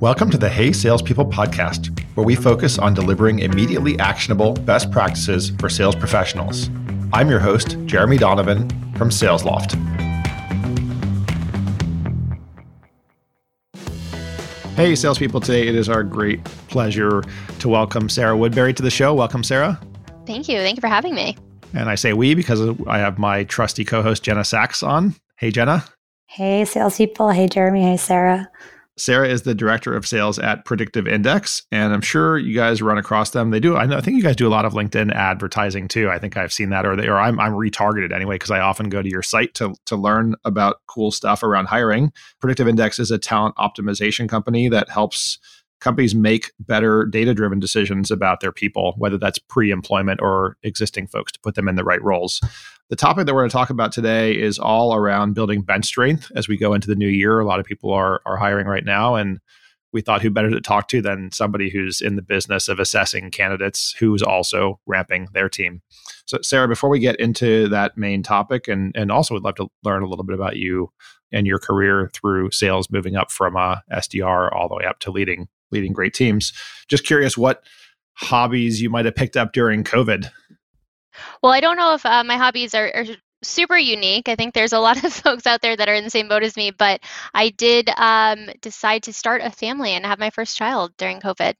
Welcome to the Hey Salespeople podcast, where we focus on delivering immediately actionable best practices for sales professionals. I'm your host, Jeremy Donovan from SalesLoft. Hey, salespeople. Today it is our great pleasure to welcome Sarah Woodbury to the show. Welcome, Sarah. Thank you. Thank you for having me. And I say we because I have my trusty co host, Jenna Sachs, on. Hey, Jenna. Hey, salespeople. Hey, Jeremy. Hey, Sarah. Sarah is the director of sales at Predictive Index, and I'm sure you guys run across them. They do. I, know, I think you guys do a lot of LinkedIn advertising too. I think I've seen that, or they, or I'm, I'm retargeted anyway because I often go to your site to to learn about cool stuff around hiring. Predictive Index is a talent optimization company that helps companies make better data driven decisions about their people, whether that's pre employment or existing folks to put them in the right roles. The topic that we're going to talk about today is all around building bench strength as we go into the new year. A lot of people are, are hiring right now, and we thought who better to talk to than somebody who's in the business of assessing candidates who's also ramping their team. So, Sarah, before we get into that main topic, and, and also would love to learn a little bit about you and your career through sales, moving up from uh, a SDR all the way up to leading leading great teams. Just curious what hobbies you might have picked up during COVID. Well, I don't know if uh, my hobbies are, are, super unique. I think there's a lot of folks out there that are in the same boat as me, but I did um, decide to start a family and have my first child during COVID.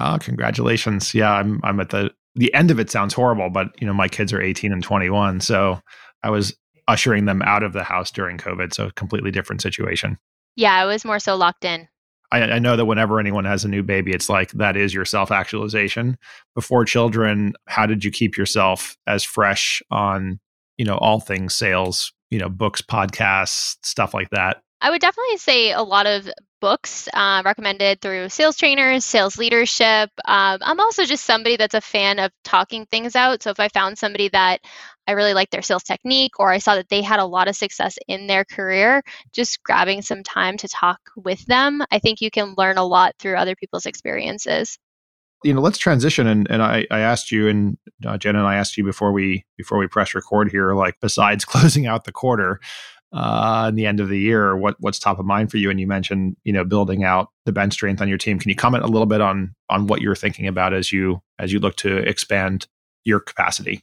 Oh, congratulations! Yeah, I'm I'm at the the end of it. Sounds horrible, but you know my kids are 18 and 21, so I was ushering them out of the house during COVID, so completely different situation. Yeah, I was more so locked in. I, I know that whenever anyone has a new baby, it's like that is your self actualization. Before children, how did you keep yourself as fresh on, you know, all things sales, you know, books, podcasts, stuff like that? I would definitely say a lot of books uh, recommended through sales trainers, sales leadership. Um, I'm also just somebody that's a fan of talking things out. So if I found somebody that I really liked their sales technique or I saw that they had a lot of success in their career, just grabbing some time to talk with them, I think you can learn a lot through other people's experiences you know let's transition and, and I, I asked you and uh, jen and i asked you before we before we press record here like besides closing out the quarter uh, in the end of the year, what what's top of mind for you? And you mentioned, you know, building out the bench strength on your team. Can you comment a little bit on on what you're thinking about as you as you look to expand your capacity?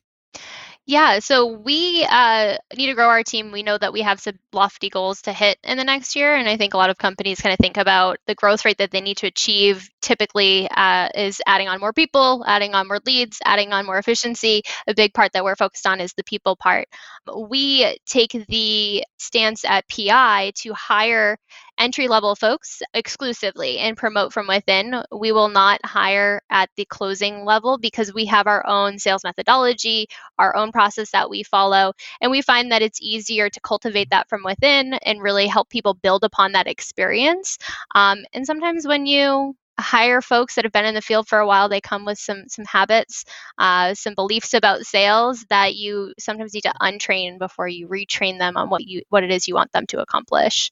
Yeah, so we uh, need to grow our team. We know that we have some lofty goals to hit in the next year, and I think a lot of companies kind of think about the growth rate that they need to achieve. Typically, uh, is adding on more people, adding on more leads, adding on more efficiency. A big part that we're focused on is the people part. We take the stance at PI to hire entry level folks exclusively and promote from within. We will not hire at the closing level because we have our own sales methodology, our own process that we follow. And we find that it's easier to cultivate that from within and really help people build upon that experience. Um, and sometimes when you hire folks that have been in the field for a while they come with some some habits uh, some beliefs about sales that you sometimes need to untrain before you retrain them on what you what it is you want them to accomplish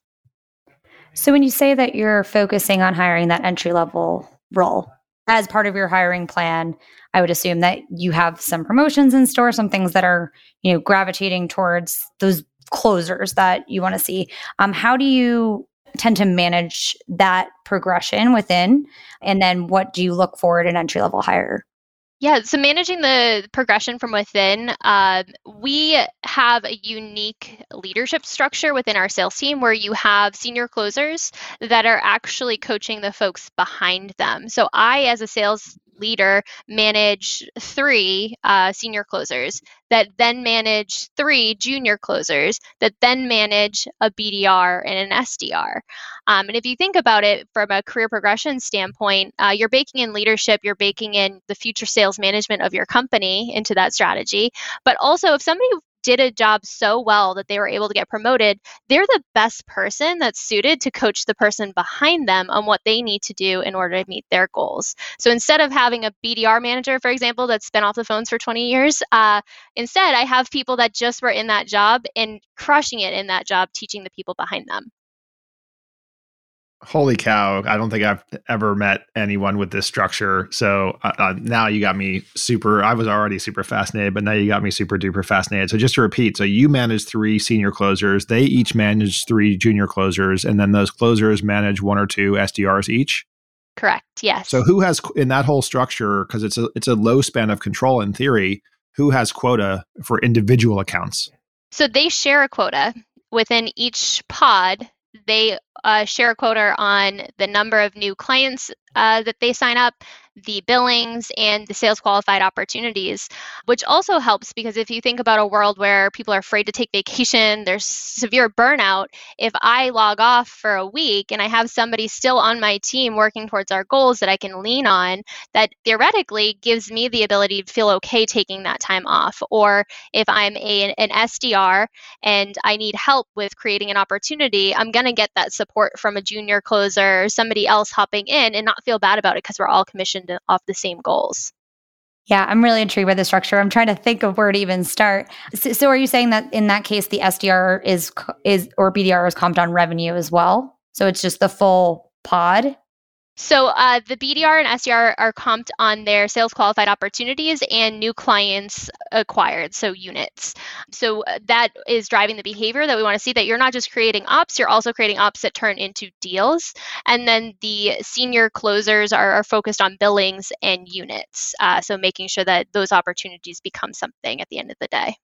so when you say that you're focusing on hiring that entry level role as part of your hiring plan, I would assume that you have some promotions in store, some things that are, you know, gravitating towards those closers that you want to see. Um, how do you tend to manage that progression within? And then what do you look for at an entry level hire? Yeah, so managing the progression from within, uh, we have a unique leadership structure within our sales team where you have senior closers that are actually coaching the folks behind them. So I, as a sales leader manage three uh, senior closers that then manage three junior closers that then manage a BDR and an SDR. Um, and if you think about it from a career progression standpoint, uh, you're baking in leadership, you're baking in the future sales management of your company into that strategy. But also, if somebody did a job so well that they were able to get promoted, they're the best person that's suited to coach the person behind them on what they need to do in order to meet their goals. So instead of having a BDR manager, for example, that's been off the phones for 20 years, uh, instead I have people that just were in that job and crushing it in that job, teaching the people behind them. Holy cow. I don't think I've ever met anyone with this structure. So uh, uh, now you got me super, I was already super fascinated, but now you got me super duper fascinated. So just to repeat, so you manage three senior closers, they each manage three junior closers, and then those closers manage one or two SDRs each? Correct. Yes. So who has in that whole structure, because it's a, it's a low span of control in theory, who has quota for individual accounts? So they share a quota within each pod they uh, share a quota on the number of new clients uh, that they sign up, the billings, and the sales qualified opportunities, which also helps because if you think about a world where people are afraid to take vacation, there's severe burnout. If I log off for a week and I have somebody still on my team working towards our goals that I can lean on, that theoretically gives me the ability to feel okay taking that time off. Or if I'm a, an SDR and I need help with creating an opportunity, I'm going to get that support from a junior closer or somebody else hopping in and not feel bad about it because we're all commissioned off the same goals. Yeah, I'm really intrigued by the structure. I'm trying to think of where to even start. So, so, are you saying that in that case, the SDR is is or BDR is comped on revenue as well? So it's just the full pod. So uh, the BDR and SDR are comped on their sales qualified opportunities and new clients acquired, so units. So uh, that is driving the behavior that we want to see that you're not just creating ops, you're also creating ops that turn into deals. And then the senior closers are, are focused on billings and units. Uh, so making sure that those opportunities become something at the end of the day.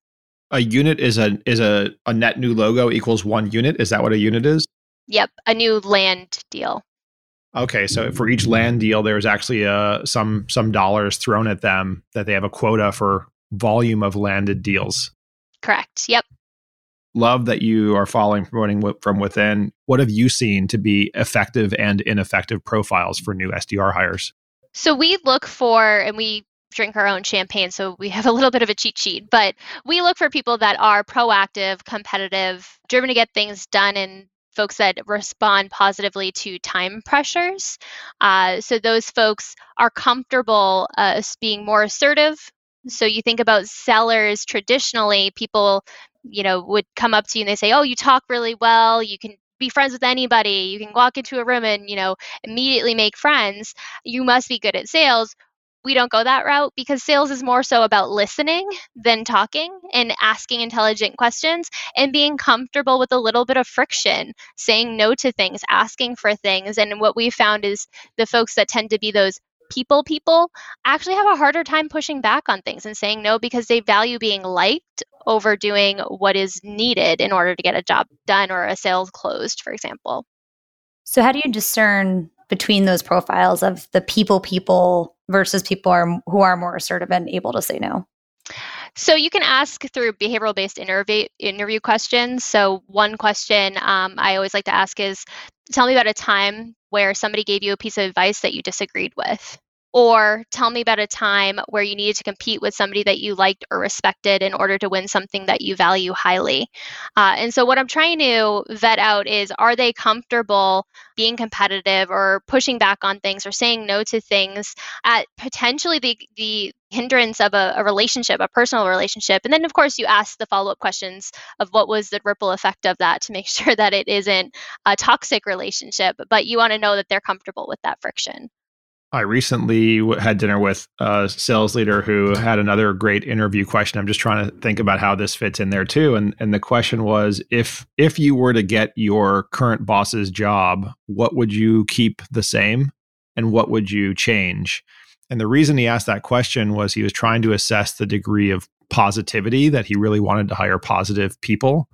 A unit is a is a, a net new logo equals one unit. Is that what a unit is? Yep, a new land deal. Okay, so for each land deal, there's actually uh, some some dollars thrown at them that they have a quota for volume of landed deals. Correct. Yep. Love that you are following promoting from within. What have you seen to be effective and ineffective profiles for new SDR hires? So we look for, and we drink our own champagne, so we have a little bit of a cheat sheet, but we look for people that are proactive, competitive, driven to get things done and folks that respond positively to time pressures. Uh, so those folks are comfortable uh, being more assertive. So you think about sellers traditionally, people, you know, would come up to you and they say, "Oh, you talk really well. You can be friends with anybody. You can walk into a room and, you know, immediately make friends. You must be good at sales." We don't go that route because sales is more so about listening than talking and asking intelligent questions and being comfortable with a little bit of friction, saying no to things, asking for things. And what we found is the folks that tend to be those people people actually have a harder time pushing back on things and saying no because they value being liked over doing what is needed in order to get a job done or a sales closed, for example. So, how do you discern between those profiles of the people people versus people are, who are more assertive and able to say no? So you can ask through behavioral based interview interview questions. So one question um, I always like to ask is, tell me about a time where somebody gave you a piece of advice that you disagreed with. Or tell me about a time where you needed to compete with somebody that you liked or respected in order to win something that you value highly. Uh, and so, what I'm trying to vet out is are they comfortable being competitive or pushing back on things or saying no to things at potentially the, the hindrance of a, a relationship, a personal relationship? And then, of course, you ask the follow up questions of what was the ripple effect of that to make sure that it isn't a toxic relationship, but you want to know that they're comfortable with that friction. I recently had dinner with a sales leader who had another great interview question. I'm just trying to think about how this fits in there too. And and the question was if if you were to get your current boss's job, what would you keep the same and what would you change? And the reason he asked that question was he was trying to assess the degree of positivity that he really wanted to hire positive people.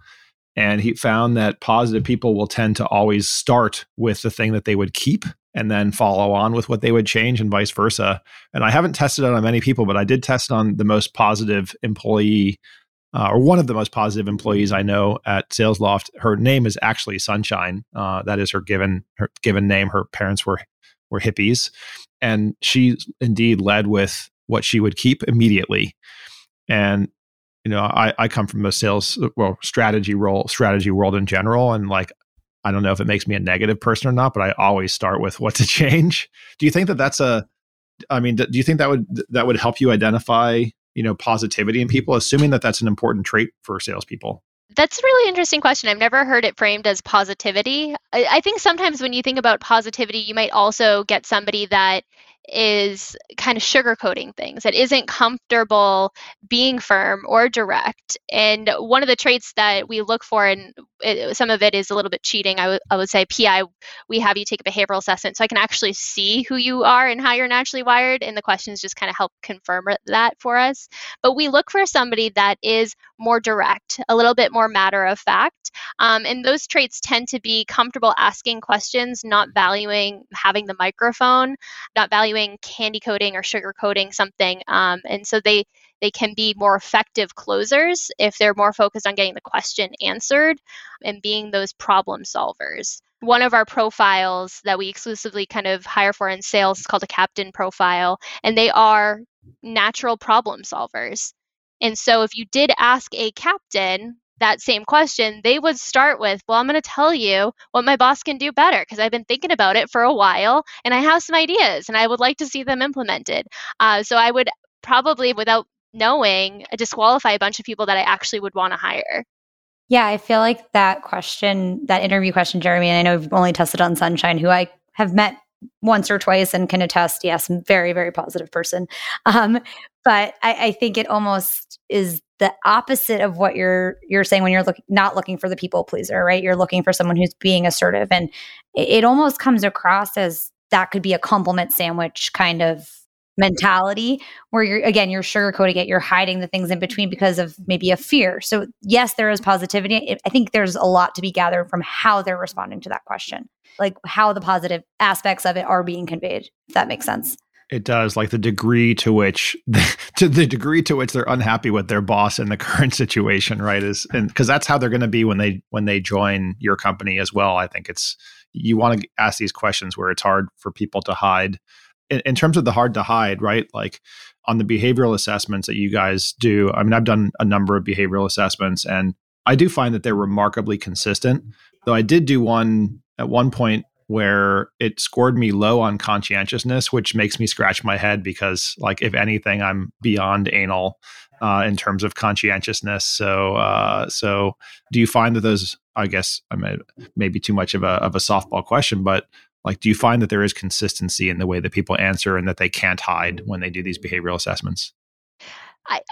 And he found that positive people will tend to always start with the thing that they would keep and then follow on with what they would change and vice versa. And I haven't tested it on many people, but I did test on the most positive employee uh, or one of the most positive employees I know at SalesLoft. Her name is actually Sunshine. Uh, that is her given her given name. Her parents were were hippies, and she indeed led with what she would keep immediately. And you know, I, I come from a sales well strategy role, strategy world in general, and like I don't know if it makes me a negative person or not, but I always start with what to change. Do you think that that's a? I mean, do you think that would that would help you identify you know positivity in mm-hmm. people, assuming that that's an important trait for salespeople? That's a really interesting question. I've never heard it framed as positivity. I, I, think sometimes when you think about positivity, you might also get somebody that is kind of sugarcoating things, that isn't comfortable being firm or direct. And one of the traits that we look for, and it, some of it is a little bit cheating, I, w- I would say, PI, we have you take a behavioral assessment so I can actually see who you are and how you're naturally wired. And the questions just kind of help confirm that for us. But we look for somebody that is more direct, a little bit more matter of fact. Um, and those traits tend to be comfortable asking questions, not valuing having the microphone, not valuing candy coating or sugar coating something. Um, and so they they can be more effective closers if they're more focused on getting the question answered and being those problem solvers. One of our profiles that we exclusively kind of hire for in sales is called a captain profile, and they are natural problem solvers. And so if you did ask a captain that same question, they would start with, Well, I'm going to tell you what my boss can do better because I've been thinking about it for a while and I have some ideas and I would like to see them implemented. Uh, so I would probably, without knowing, disqualify a bunch of people that I actually would want to hire. Yeah, I feel like that question, that interview question, Jeremy, and I know you've only tested on Sunshine, who I have met once or twice and can attest, yes, very, very positive person. Um, but I, I, think it almost is the opposite of what you're you're saying when you're look, not looking for the people pleaser, right? You're looking for someone who's being assertive, and it, it almost comes across as that could be a compliment sandwich kind of mentality where you're again you're sugarcoating it. You're hiding the things in between because of maybe a fear. So yes there is positivity. I think there's a lot to be gathered from how they're responding to that question like how the positive aspects of it are being conveyed if that makes sense it does like the degree to which to the degree to which they're unhappy with their boss in the current situation right is and because that's how they're going to be when they when they join your company as well i think it's you want to ask these questions where it's hard for people to hide in, in terms of the hard to hide, right? Like on the behavioral assessments that you guys do, I mean, I've done a number of behavioral assessments and I do find that they're remarkably consistent. Though I did do one at one point where it scored me low on conscientiousness, which makes me scratch my head because, like, if anything, I'm beyond anal uh, in terms of conscientiousness. So, uh, so do you find that those? I guess I may maybe too much of a of a softball question, but like do you find that there is consistency in the way that people answer and that they can't hide when they do these behavioral assessments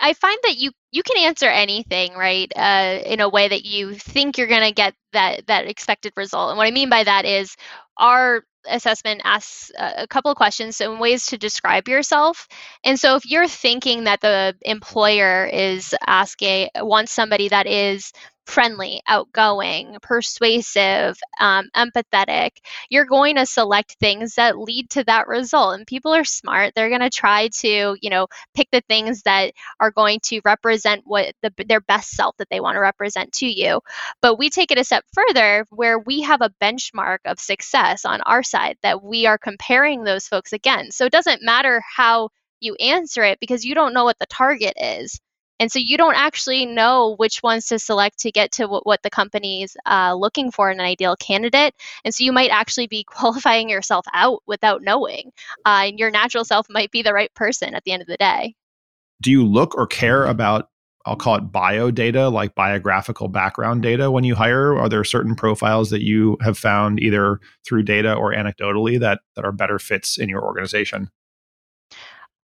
I, find that you you can answer anything right uh, in a way that you think you're going to get that that expected result and what i mean by that is our assessment asks a couple of questions some ways to describe yourself. And so if you're thinking that the employer is asking wants somebody that is friendly, outgoing, persuasive, um, empathetic, you're going to select things that lead to that result. And people are smart. They're going to try to, you know, pick the things that are going to represent what the, their best self that they want to represent to you. But we take it a step further where we have a benchmark of success on our side that we are comparing those folks against. So it doesn't matter how you answer it because you don't know what the target is. And so you don't actually know which ones to select to get to what, what the company's uh, looking for in an ideal candidate. And so you might actually be qualifying yourself out without knowing. Uh, and your natural self might be the right person at the end of the day. Do you look or care about I'll call it bio data, like biographical background data when you hire? Are there certain profiles that you have found either through data or anecdotally that, that are better fits in your organization?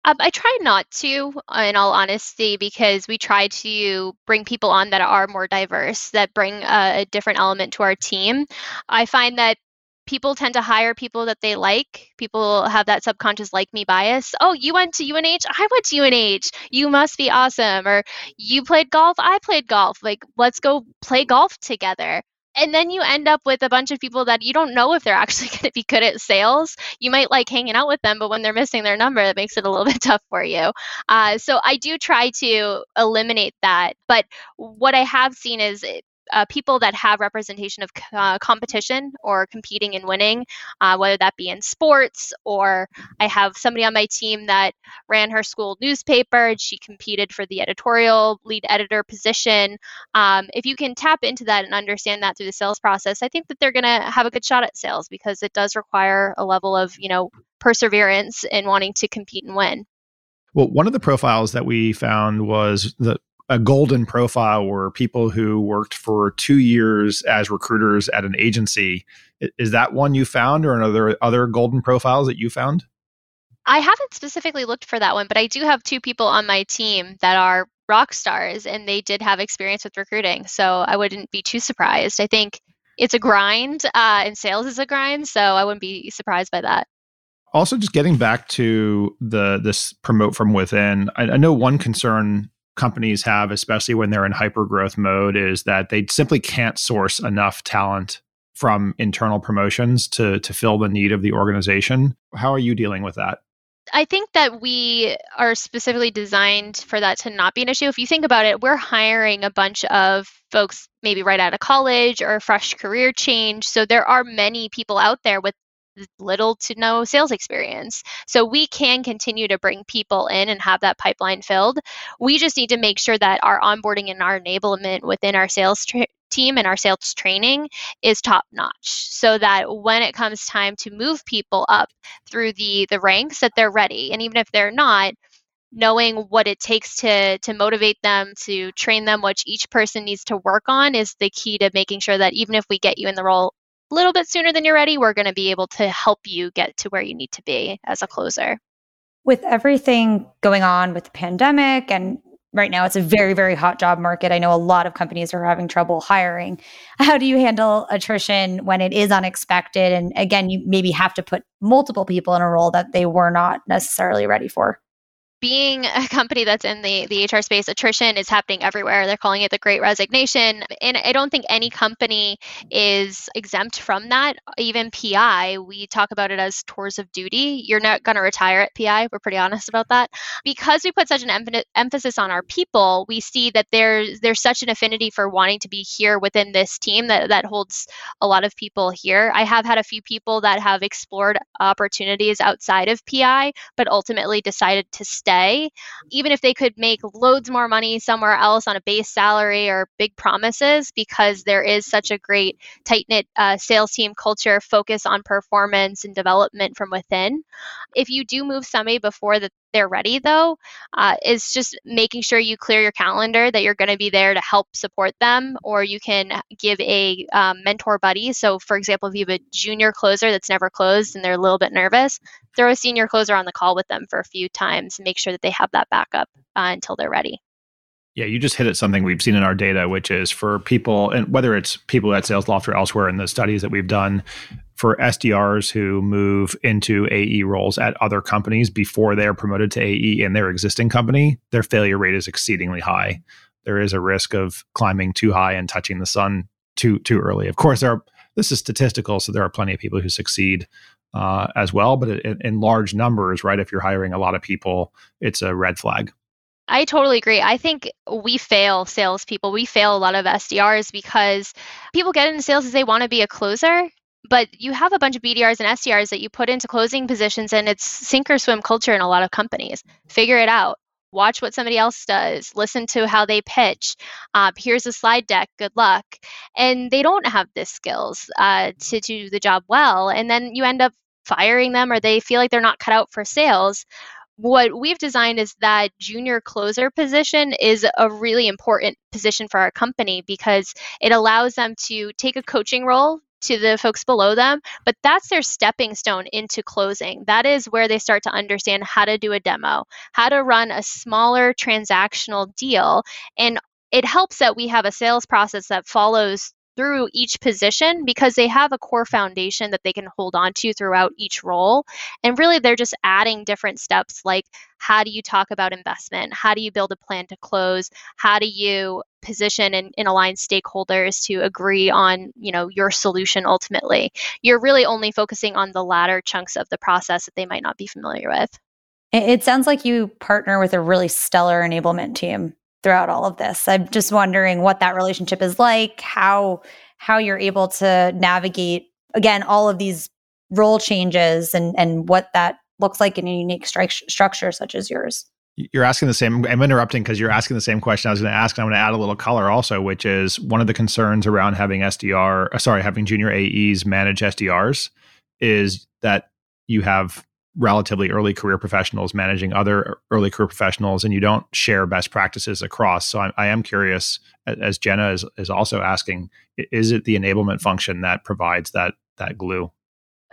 Um, I try not to, in all honesty, because we try to bring people on that are more diverse, that bring a, a different element to our team. I find that people tend to hire people that they like. People have that subconscious like me bias. Oh, you went to UNH? I went to UNH. You must be awesome. Or you played golf? I played golf. Like, let's go play golf together and then you end up with a bunch of people that you don't know if they're actually going to be good at sales. You might like hanging out with them, but when they're missing their number, that makes it a little bit tough for you. Uh, so I do try to eliminate that. But what I have seen is uh, people that have representation of uh, competition or competing and winning, uh, whether that be in sports or I have somebody on my team that ran her school newspaper and she competed for the editorial lead editor position. Um, if you can tap into that and understand that through the sales process, I think that they're going to have a good shot at sales because it does require a level of, you know, perseverance in wanting to compete and win. Well, one of the profiles that we found was that a golden profile were people who worked for two years as recruiters at an agency. Is that one you found, or are there other golden profiles that you found? I haven't specifically looked for that one, but I do have two people on my team that are rock stars and they did have experience with recruiting. So I wouldn't be too surprised. I think it's a grind uh, and sales is a grind. So I wouldn't be surprised by that. Also, just getting back to the this promote from within, I, I know one concern companies have, especially when they're in hyper growth mode, is that they simply can't source enough talent from internal promotions to to fill the need of the organization. How are you dealing with that? I think that we are specifically designed for that to not be an issue. If you think about it, we're hiring a bunch of folks maybe right out of college or fresh career change. So there are many people out there with little to no sales experience. So we can continue to bring people in and have that pipeline filled. We just need to make sure that our onboarding and our enablement within our sales tra- team and our sales training is top notch so that when it comes time to move people up through the the ranks that they're ready and even if they're not knowing what it takes to to motivate them to train them what each person needs to work on is the key to making sure that even if we get you in the role little bit sooner than you're ready, we're going to be able to help you get to where you need to be as a closer. With everything going on with the pandemic and right now it's a very very hot job market i know a lot of companies are having trouble hiring. How do you handle attrition when it is unexpected? And again you maybe have to put multiple people in a role that they were not necessarily ready for being a company that's in the, the HR space, attrition is happening everywhere. They're calling it the great resignation. And I don't think any company is exempt from that. Even PI, we talk about it as tours of duty. You're not going to retire at PI. We're pretty honest about that. Because we put such an em- emphasis on our people, we see that there's, there's such an affinity for wanting to be here within this team that, that holds a lot of people here. I have had a few people that have explored opportunities outside of PI, but ultimately decided to stay stay, even if they could make loads more money somewhere else on a base salary or big promises, because there is such a great tight knit uh, sales team culture, focus on performance and development from within. If you do move somebody before the they're ready though uh, is just making sure you clear your calendar that you're going to be there to help support them or you can give a um, mentor buddy. So for example if you have a junior closer that's never closed and they're a little bit nervous throw a senior closer on the call with them for a few times make sure that they have that backup uh, until they're ready. Yeah, you just hit at something we've seen in our data, which is for people, and whether it's people at SalesLoft or elsewhere in the studies that we've done, for SDRs who move into AE roles at other companies before they're promoted to AE in their existing company, their failure rate is exceedingly high. There is a risk of climbing too high and touching the sun too too early. Of course, there are, this is statistical, so there are plenty of people who succeed uh, as well, but in, in large numbers, right? If you're hiring a lot of people, it's a red flag. I totally agree. I think we fail salespeople. We fail a lot of SDRs because people get into sales as they want to be a closer, but you have a bunch of BDRs and SDRs that you put into closing positions, and it's sink or swim culture in a lot of companies. Figure it out. Watch what somebody else does. Listen to how they pitch. Uh, here's a slide deck. Good luck. And they don't have the skills uh, to do the job well. And then you end up firing them or they feel like they're not cut out for sales what we've designed is that junior closer position is a really important position for our company because it allows them to take a coaching role to the folks below them, but that's their stepping stone into closing. That is where they start to understand how to do a demo, how to run a smaller transactional deal. And it helps that we have a sales process that follows through each position because they have a core foundation that they can hold on to throughout each role. And really, they're just adding different steps like how do you talk about investment? How do you build a plan to close? How do you position and, and align stakeholders to agree on you know your solution ultimately you're really only focusing on the latter chunks of the process that they might not be familiar with it sounds like you partner with a really stellar enablement team throughout all of this. I'm just wondering what that relationship is like, how how you're able to navigate again all of these role changes and and what that looks like in a unique stri- structure such as yours. You're asking the same. I'm interrupting because you're asking the same question I was going to ask. And I'm going to add a little color also, which is one of the concerns around having SDR, uh, sorry, having junior AEs manage SDRs is that you have relatively early career professionals managing other early career professionals and you don't share best practices across so i, I am curious as jenna is, is also asking is it the enablement function that provides that that glue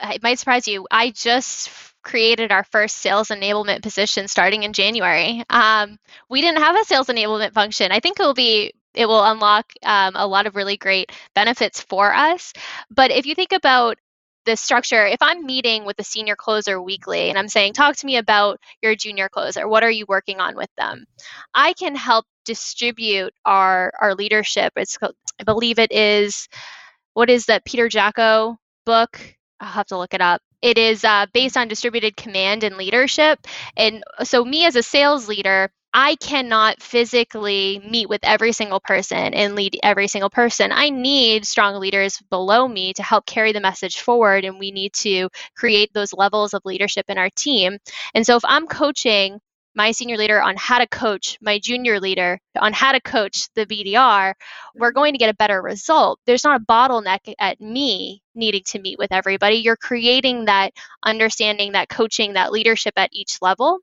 it might surprise you. I just created our first sales enablement position starting in january. Um, we didn't have a sales enablement function. I think it will be it will unlock um, a lot of really great benefits for us. But if you think about the structure if i'm meeting with a senior closer weekly and i'm saying talk to me about your junior closer. What are you working on with them? I can help distribute our our leadership. It's i believe it is what is that peter Jocko book i'll have to look it up it is uh, based on distributed command and leadership and so me as a sales leader I cannot physically meet with every single person and lead every single person. I need strong leaders below me to help carry the message forward, and we need to create those levels of leadership in our team. And so, if I'm coaching my senior leader on how to coach my junior leader on how to coach the BDR, we're going to get a better result. There's not a bottleneck at me needing to meet with everybody. You're creating that understanding, that coaching, that leadership at each level.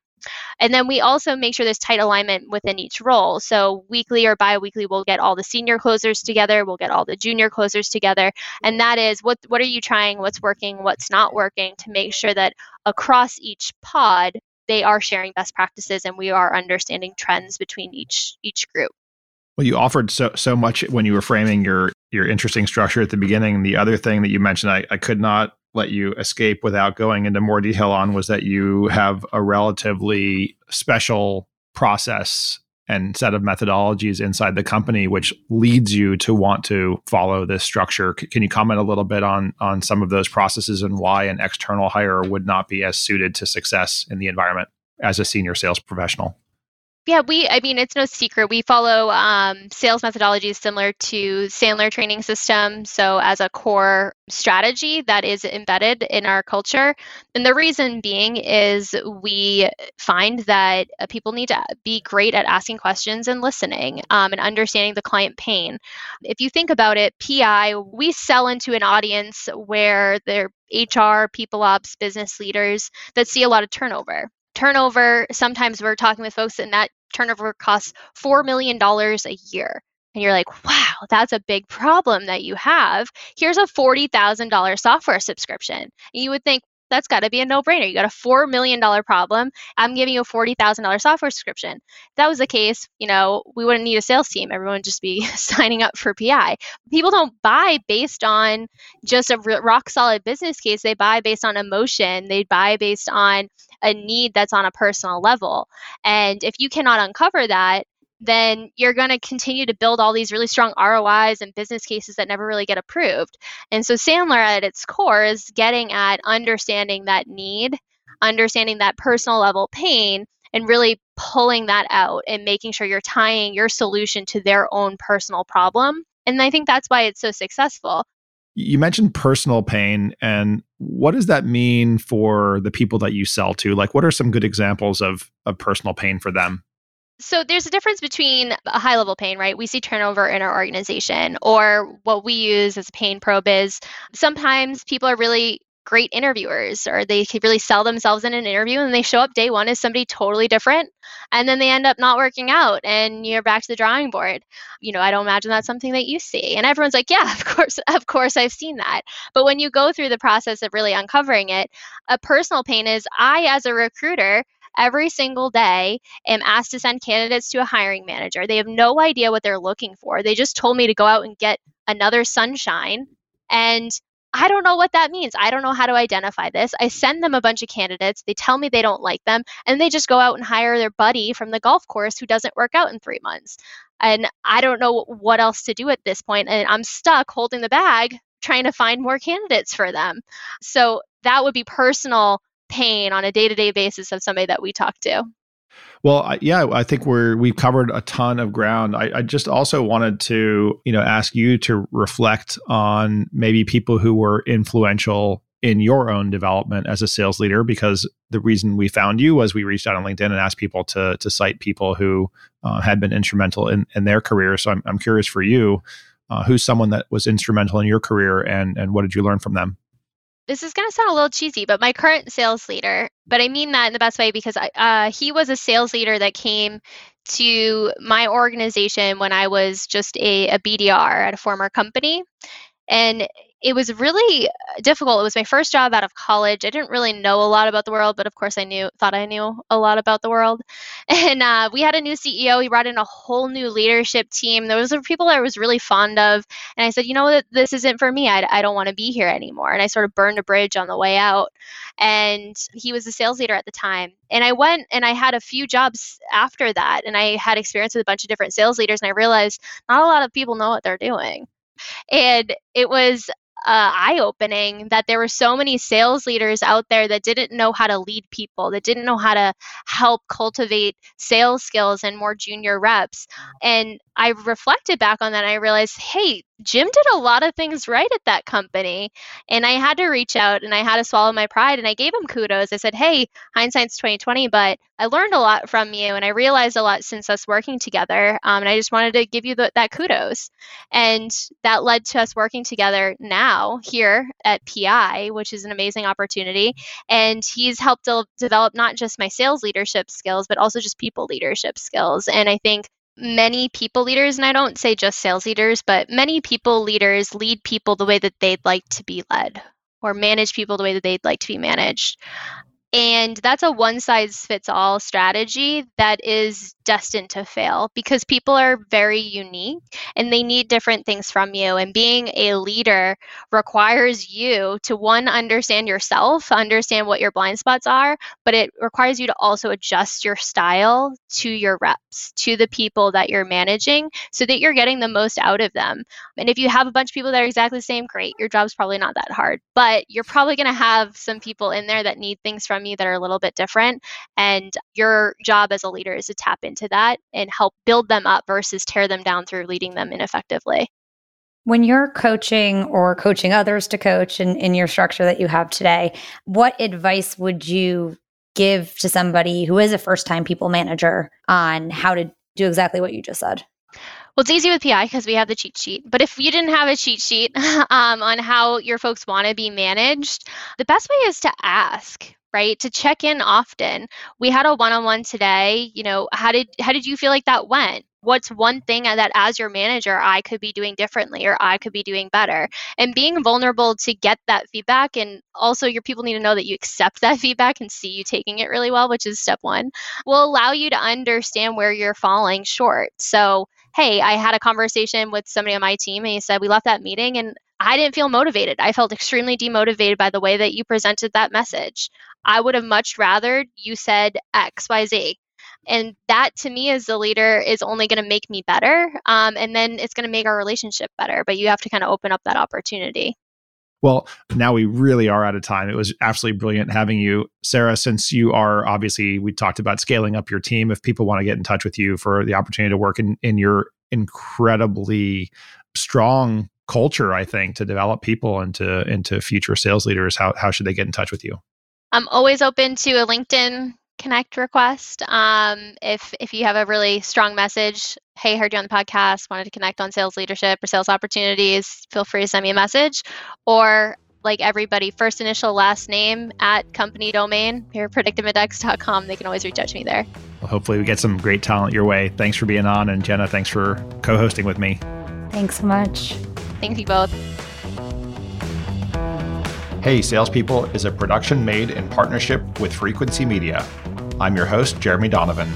And then we also make sure there's tight alignment within each role. So weekly or bi-weekly, we'll get all the senior closers together, we'll get all the junior closers together. And that is what what are you trying, what's working, what's not working to make sure that across each pod they are sharing best practices and we are understanding trends between each each group. Well, you offered so so much when you were framing your your interesting structure at the beginning. The other thing that you mentioned, I, I could not let you escape without going into more detail on was that you have a relatively special process and set of methodologies inside the company which leads you to want to follow this structure. C- can you comment a little bit on on some of those processes and why an external hire would not be as suited to success in the environment as a senior sales professional yeah, we, I mean, it's no secret. We follow um, sales methodologies similar to Sandler training system. So, as a core strategy that is embedded in our culture. And the reason being is we find that uh, people need to be great at asking questions and listening um, and understanding the client pain. If you think about it, PI, we sell into an audience where they're HR, people ops, business leaders that see a lot of turnover turnover sometimes we're talking with folks and that turnover costs $4 million a year and you're like, wow, that's a big problem that you have. Here's a $40,000 software subscription. And you would think, that's got to be a no brainer. You got a $4 million problem. I'm giving you a $40,000 software subscription. If that was the case, you know, we wouldn't need a sales team. Everyone would just be signing up for PI. People don't buy based on just a rock solid business case. They buy based on emotion. They buy based on a need that's on a personal level. And if you cannot uncover that, then you're going to continue to build all these really strong ROIs and business cases that never really get approved. And so Sandler at its core is getting at understanding that need, understanding that personal level pain, and really pulling that out and making sure you're tying your solution to their own personal problem. And I think that's why it's so successful. You mentioned personal pain, and what does that mean for the people that you sell to? Like, what are some good examples of of personal pain for them? So there's a difference between a high level pain, right? We see turnover in our organization, or what we use as a pain probe is sometimes people are really great interviewers or they really sell themselves in an interview and they show up day one as somebody totally different and then they end up not working out and you're back to the drawing board you know i don't imagine that's something that you see and everyone's like yeah of course of course i've seen that but when you go through the process of really uncovering it a personal pain is i as a recruiter every single day am asked to send candidates to a hiring manager. They have no idea what they're looking for. They just told me to go out and get another sunshine. And I don't know what that means. I don't know how to identify this. I send them a bunch of candidates. They tell me they don't like them, and they just go out and hire their buddy from the golf course who doesn't work out in three months. And I don't know what else to do at this point, and I'm stuck holding the bag trying to find more candidates for them. So that would be personal pain on a day-to-day basis of somebody that we talk to well, yeah, I think we're we've covered a ton of ground. I, I, just also wanted to, you know, ask you to reflect on maybe people who were influential in your own development as a sales leader, because the reason we found you was we reached out on LinkedIn and asked people to to cite people who uh, had been instrumental in in their career. So I'm I'm curious for you, uh, who's someone that was instrumental in your career, and and what did you learn from them? This is going to sound a little cheesy, but my current sales leader, but I mean that in the best way because I, uh, he was a sales leader that came to my organization when I was just a, a BDR at a former company. And it was really difficult. It was my first job out of college. I didn't really know a lot about the world, but of course I knew, thought I knew a lot about the world. And uh, we had a new CEO. He brought in a whole new leadership team. There was people I was really fond of, and I said, you know what, this isn't for me. I, I don't want to be here anymore. And I sort of burned a bridge on the way out. And he was the sales leader at the time. And I went and I had a few jobs after that, and I had experience with a bunch of different sales leaders, and I realized not a lot of people know what they're doing and it was uh, eye opening that there were so many sales leaders out there that didn't know how to lead people, that didn't know how to help cultivate sales skills and more junior reps. And I reflected back on that and I realized, hey, Jim did a lot of things right at that company. And I had to reach out and I had to swallow my pride and I gave him kudos. I said, Hey, hindsight's 2020, but I learned a lot from you and I realized a lot since us working together. Um, and I just wanted to give you the, that kudos. And that led to us working together now here at PI, which is an amazing opportunity. And he's helped de- develop not just my sales leadership skills, but also just people leadership skills. And I think many people leaders, and I don't say just sales leaders, but many people leaders lead people the way that they'd like to be led or manage people the way that they'd like to be managed. And that's a one size fits all strategy that is destined to fail because people are very unique and they need different things from you. And being a leader requires you to, one, understand yourself, understand what your blind spots are, but it requires you to also adjust your style to your reps, to the people that you're managing, so that you're getting the most out of them. And if you have a bunch of people that are exactly the same, great, your job's probably not that hard. But you're probably going to have some people in there that need things from you that are a little bit different. And your job as a leader is to tap into that and help build them up versus tear them down through leading them ineffectively. When you're coaching or coaching others to coach in, in your structure that you have today, what advice would you give to somebody who is a first time people manager on how to do exactly what you just said? Well, it's easy with PI because we have the cheat sheet. But if you didn't have a cheat sheet um, on how your folks want to be managed, the best way is to ask right to check in often. We had a one-on-one today you know how did how did you feel like that went? What's one thing that as your manager i could be doing differently or i could be doing better? And being vulnerable to get that feedback and also your people need to know that you accept that feedback and see you taking it really well which is step one will allow you to understand where you're falling short. So hey i had a conversation with somebody on my team and he said we left that meeting and I didn't feel motivated. I felt extremely demotivated by the way that you presented that message. I would have much rather you said X, Y, Z. And that to me as a leader is only going to make me better. Um, and then it's going to make our relationship better. But you have to kind of open up that opportunity. Well, now we really are out of time. It was absolutely brilliant having you. Sarah, since you are obviously, we talked about scaling up your team. If people want to get in touch with you for the opportunity to work in, in your incredibly strong culture, I think, to develop people into into future sales leaders, how how should they get in touch with you? I'm always open to a LinkedIn connect request. Um, if if you have a really strong message, hey, heard you on the podcast, wanted to connect on sales leadership or sales opportunities, feel free to send me a message. Or like everybody, first initial, last name at company domain here, predictiveindex.com. They can always reach out to me there. Well, hopefully, we get some great talent your way. Thanks for being on. And Jenna, thanks for co hosting with me. Thanks so much. Thank you both. Hey Salespeople is a production made in partnership with Frequency Media. I'm your host, Jeremy Donovan.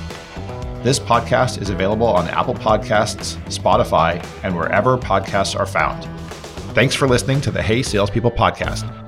This podcast is available on Apple Podcasts, Spotify, and wherever podcasts are found. Thanks for listening to the Hey Salespeople podcast.